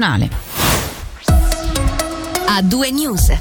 nazionale a due news.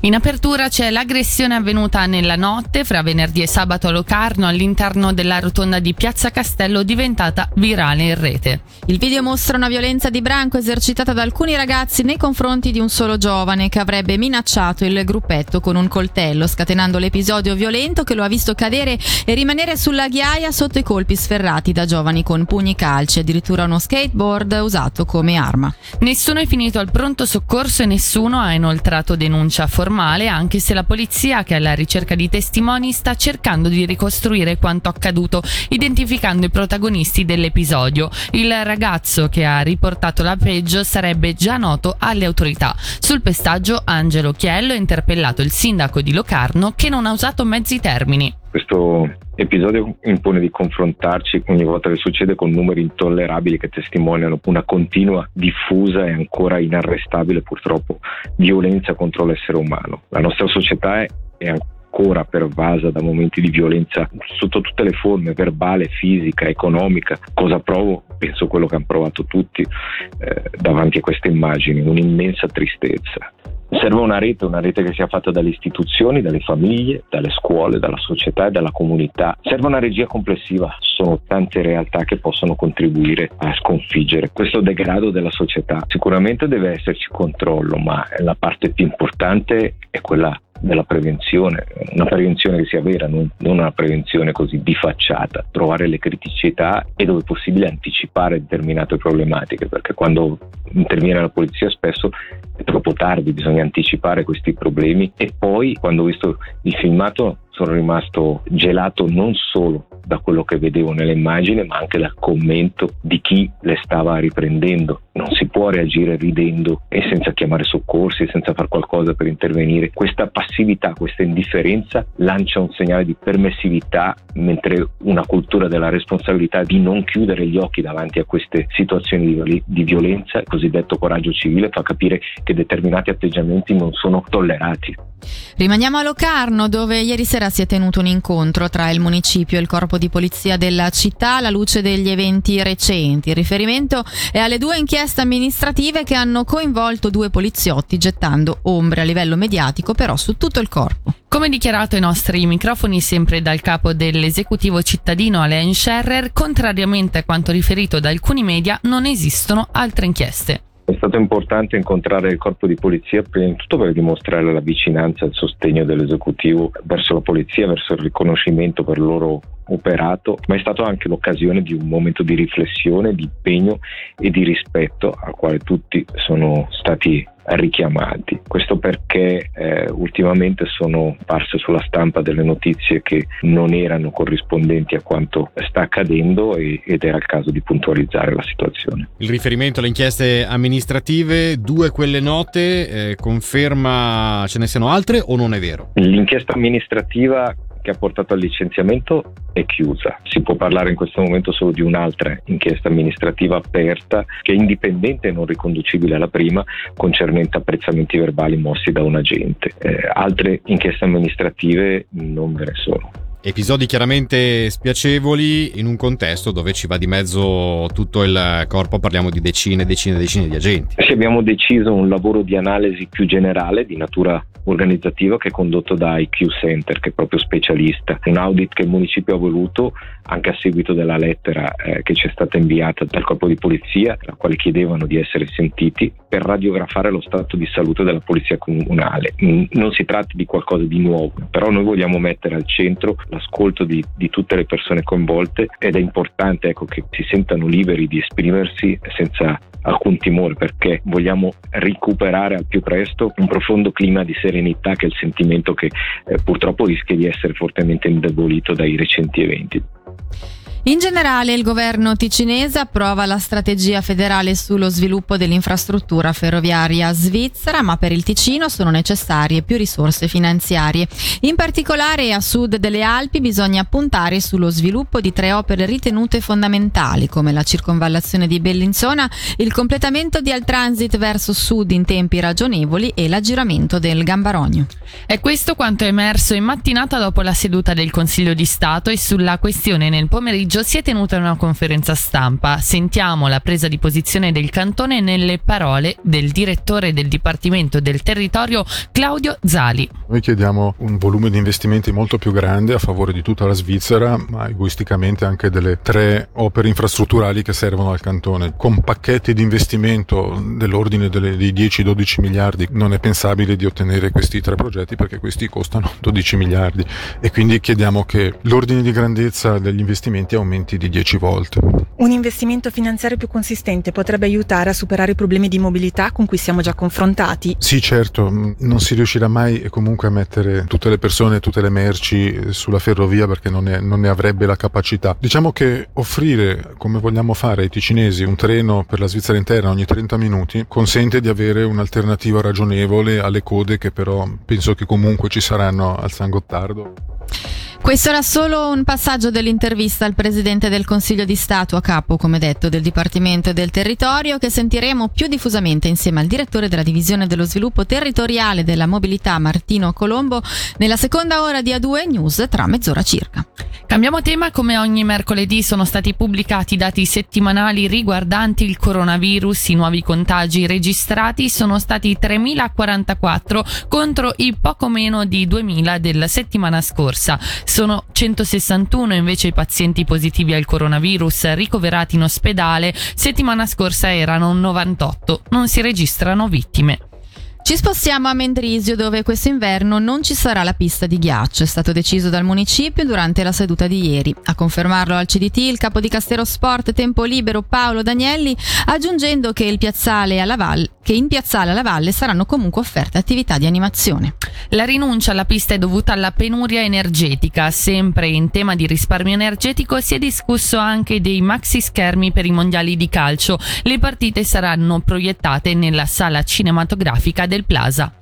In apertura c'è l'aggressione avvenuta nella notte fra venerdì e sabato a Locarno all'interno della rotonda di Piazza Castello diventata virale in rete. Il video mostra una violenza di branco esercitata da alcuni ragazzi nei confronti di un solo giovane che avrebbe minacciato il gruppetto con un coltello, scatenando l'episodio violento che lo ha visto cadere e rimanere sulla ghiaia sotto i colpi sferrati da giovani con pugni calci, addirittura uno skateboard usato come arma. Nessuno è finito al pronto soccorso e nessuno ha inoltrato denuncia formale anche se la polizia che è alla ricerca di testimoni sta cercando di ricostruire quanto accaduto identificando i protagonisti dell'episodio. Il ragazzo che ha riportato la peggio sarebbe già noto alle autorità. Sul pestaggio Angelo Chiello ha interpellato il sindaco di Locarno che non ha usato mezzi termini. Questo episodio impone di confrontarci ogni volta che succede con numeri intollerabili che testimoniano una continua, diffusa e ancora inarrestabile purtroppo violenza contro l'essere umano. La nostra società è, è ancora pervasa da momenti di violenza sotto tutte le forme, verbale, fisica, economica. Cosa provo? Penso quello che hanno provato tutti eh, davanti a queste immagini, un'immensa tristezza. Serve una rete, una rete che sia fatta dalle istituzioni, dalle famiglie, dalle scuole, dalla società e dalla comunità. Serve una regia complessiva, sono tante realtà che possono contribuire a sconfiggere questo degrado della società. Sicuramente deve esserci controllo, ma la parte più importante è quella della prevenzione, una prevenzione che sia vera, non, non, una prevenzione così di facciata, trovare le criticità e dove possibile anticipare determinate problematiche, perché quando interviene la polizia spesso è troppo tardi, bisogna anticipare questi problemi e poi quando ho visto il filmato sono rimasto gelato non solo da quello che vedevo nelle immagini, ma anche dal commento di chi le stava riprendendo. Non si può reagire ridendo e senza chiamare soccorsi, senza fare qualcosa per intervenire. Questa passività, questa indifferenza lancia un segnale di permissività, mentre una cultura della responsabilità di non chiudere gli occhi davanti a queste situazioni di, di violenza, il cosiddetto coraggio civile, fa capire che determinati atteggiamenti non sono tollerati. Rimaniamo a Locarno dove ieri sera si è tenuto un incontro tra il municipio e il corpo di polizia della città alla luce degli eventi recenti. Il riferimento è alle due inchieste amministrative che hanno coinvolto due poliziotti gettando ombre a livello mediatico però su tutto il corpo. Come dichiarato ai nostri microfoni sempre dal capo dell'esecutivo cittadino Alain Scherrer, contrariamente a quanto riferito da alcuni media, non esistono altre inchieste. È stato importante incontrare il corpo di polizia prima di tutto per dimostrare la vicinanza e il sostegno dell'esecutivo verso la polizia, verso il riconoscimento per il loro operato, ma è stato anche l'occasione di un momento di riflessione, di impegno e di rispetto al quale tutti sono stati richiamati. Questo perché eh, ultimamente sono apparse sulla stampa delle notizie che non erano corrispondenti a quanto sta accadendo e, ed era il caso di puntualizzare la situazione. Il riferimento alle inchieste amministrative, due quelle note, eh, conferma ce ne siano altre o non è vero? L'inchiesta amministrativa che ha portato al licenziamento è chiusa. Si può parlare in questo momento solo di un'altra inchiesta amministrativa aperta che è indipendente e non riconducibile alla prima concernente apprezzamenti verbali mossi da un agente. Eh, altre inchieste amministrative non ve ne sono. Episodi chiaramente spiacevoli in un contesto dove ci va di mezzo tutto il corpo, parliamo di decine e decine e decine di agenti. Sì, abbiamo deciso un lavoro di analisi più generale di natura organizzativa che è condotto da IQ Center, che è proprio specialista. Un audit che il municipio ha voluto anche a seguito della lettera eh, che ci è stata inviata dal corpo di polizia, la quale chiedevano di essere sentiti per radiografare lo stato di salute della polizia comunale. Non si tratta di qualcosa di nuovo, però noi vogliamo mettere al centro l'ascolto di, di tutte le persone coinvolte ed è importante ecco, che si sentano liberi di esprimersi senza alcun timore perché vogliamo recuperare al più presto un profondo clima di serenità che è il sentimento che eh, purtroppo rischia di essere fortemente indebolito dai recenti eventi. In generale il governo ticinese approva la strategia federale sullo sviluppo dell'infrastruttura ferroviaria svizzera, ma per il Ticino sono necessarie più risorse finanziarie. In particolare a sud delle Alpi bisogna puntare sullo sviluppo di tre opere ritenute fondamentali, come la circonvallazione di Bellinzona, il completamento di Al Transit verso sud in tempi ragionevoli e l'aggiramento del Gambarogno. È questo quanto è emerso in mattinata dopo la seduta del Consiglio di Stato e sulla questione nel pomeriggio pomeriggio si è tenuta una conferenza stampa. Sentiamo la presa di posizione del cantone nelle parole del direttore del Dipartimento del Territorio Claudio Zali. Noi chiediamo un volume di investimenti molto più grande a favore di tutta la Svizzera, ma egoisticamente anche delle tre opere infrastrutturali che servono al cantone. Con pacchetti di investimento dell'ordine delle, dei 10-12 miliardi non è pensabile di ottenere questi tre progetti perché questi costano 12 miliardi e quindi chiediamo che l'ordine di grandezza degli investimenti aumenti di 10 volte. Un investimento finanziario più consistente potrebbe aiutare a superare i problemi di mobilità con cui siamo già confrontati? Sì, certo, non si riuscirà mai comunque a mettere tutte le persone tutte le merci sulla ferrovia perché non ne, non ne avrebbe la capacità. Diciamo che offrire, come vogliamo fare ai ticinesi, un treno per la Svizzera interna ogni 30 minuti consente di avere un'alternativa ragionevole alle code che però penso che comunque ci saranno al San Gottardo. Questo era solo un passaggio dell'intervista al Presidente del Consiglio di Stato a capo, come detto, del Dipartimento del Territorio, che sentiremo più diffusamente insieme al Direttore della Divisione dello Sviluppo Territoriale della Mobilità, Martino Colombo, nella seconda ora di A2 News tra mezz'ora circa. Cambiamo tema, come ogni mercoledì sono stati pubblicati dati settimanali riguardanti il coronavirus, i nuovi contagi registrati sono stati 3.044 contro i poco meno di 2.000 della settimana scorsa. Sono 161 invece i pazienti positivi al coronavirus ricoverati in ospedale, settimana scorsa erano 98, non si registrano vittime. Ci spostiamo a Mendrisio dove questo inverno non ci sarà la pista di ghiaccio, è stato deciso dal municipio durante la seduta di ieri. A confermarlo al CDT il capo di Castero Sport Tempo Libero Paolo Danielli, aggiungendo che, Valle, che in piazzale alla Valle saranno comunque offerte attività di animazione. La rinuncia alla pista è dovuta alla penuria energetica. Sempre in tema di risparmio energetico si è discusso anche dei maxi schermi per i mondiali di calcio. Le partite saranno proiettate nella sala cinematografica del Plaza.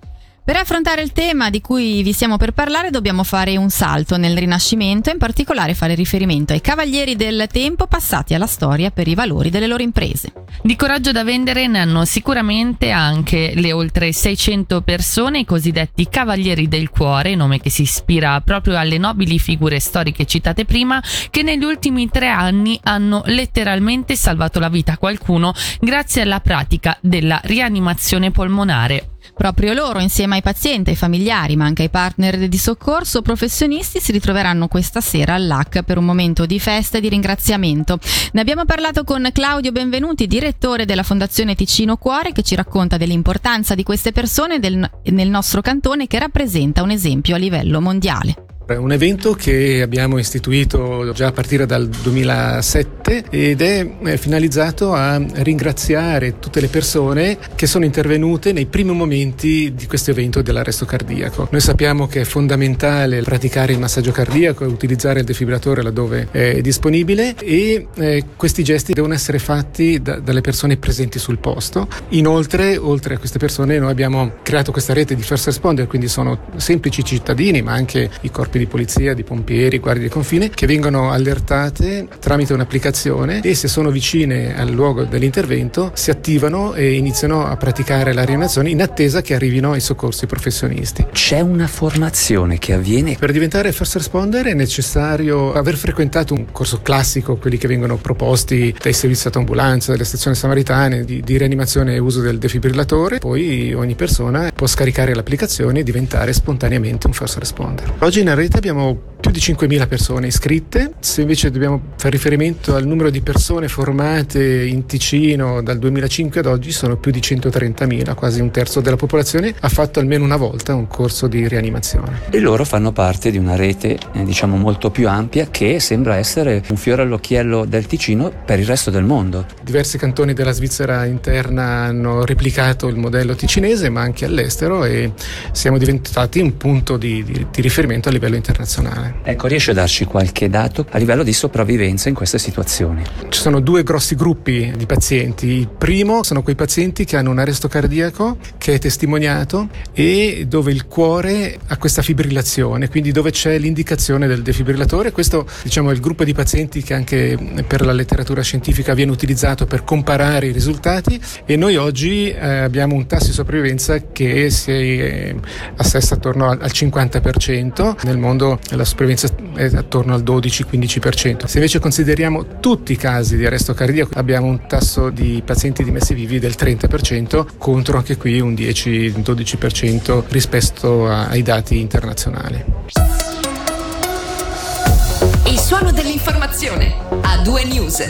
Per affrontare il tema di cui vi stiamo per parlare dobbiamo fare un salto nel Rinascimento e in particolare fare riferimento ai cavalieri del tempo passati alla storia per i valori delle loro imprese. Di coraggio da vendere ne hanno sicuramente anche le oltre 600 persone, i cosiddetti cavalieri del cuore, nome che si ispira proprio alle nobili figure storiche citate prima, che negli ultimi tre anni hanno letteralmente salvato la vita a qualcuno grazie alla pratica della rianimazione polmonare. Proprio loro, insieme ai pazienti, ai familiari, ma anche ai partner di soccorso professionisti, si ritroveranno questa sera all'AC per un momento di festa e di ringraziamento. Ne abbiamo parlato con Claudio Benvenuti, direttore della Fondazione Ticino Cuore, che ci racconta dell'importanza di queste persone del, nel nostro cantone che rappresenta un esempio a livello mondiale. È un evento che abbiamo istituito già a partire dal 2007 ed è finalizzato a ringraziare tutte le persone che sono intervenute nei primi momenti di questo evento dell'arresto cardiaco. Noi sappiamo che è fondamentale praticare il massaggio cardiaco e utilizzare il defibrillatore laddove è disponibile e eh, questi gesti devono essere fatti da, dalle persone presenti sul posto. Inoltre, oltre a queste persone, noi abbiamo creato questa rete di first responder, quindi sono semplici cittadini ma anche i corpi corpi di polizia, di pompieri, guardie di confine che vengono allertate tramite un'applicazione e se sono vicine al luogo dell'intervento si attivano e iniziano a praticare la rianimazione in attesa che arrivino i soccorsi professionisti. C'è una formazione che avviene? Per diventare first responder è necessario aver frequentato un corso classico, quelli che vengono proposti dai servizi d'autoambulanza, dalle stazioni samaritane, di, di rianimazione e uso del defibrillatore, poi ogni persona può scaricare l'applicazione e diventare spontaneamente un first responder. Oggi in rete abbiamo più di 5.000 persone iscritte, se invece dobbiamo fare riferimento al numero di persone formate in Ticino dal 2005 ad oggi sono più di 130.000, quasi un terzo della popolazione ha fatto almeno una volta un corso di rianimazione. E loro fanno parte di una rete eh, diciamo molto più ampia che sembra essere un fiore all'occhiello del Ticino per il resto del mondo. Diversi cantoni della Svizzera interna hanno replicato il modello ticinese ma anche all'estero e siamo diventati un punto di, di, di riferimento a livello internazionale. Ecco, riesce a darci qualche dato a livello di sopravvivenza in queste situazioni? Ci sono due grossi gruppi di pazienti. Il primo sono quei pazienti che hanno un arresto cardiaco che è testimoniato e dove il cuore ha questa fibrillazione, quindi dove c'è l'indicazione del defibrillatore. Questo diciamo, è il gruppo di pazienti che anche per la letteratura scientifica viene utilizzato per comparare i risultati e noi oggi eh, abbiamo un tasso di sopravvivenza che si eh, assesta attorno al 50%. Nel mondo la sopravvivenza prevalenza è attorno al 12-15%. Se invece consideriamo tutti i casi di arresto cardiaco abbiamo un tasso di pazienti dimessi vivi del 30% contro anche qui un 10-12% rispetto ai dati internazionali. Il suono dell'informazione a due news.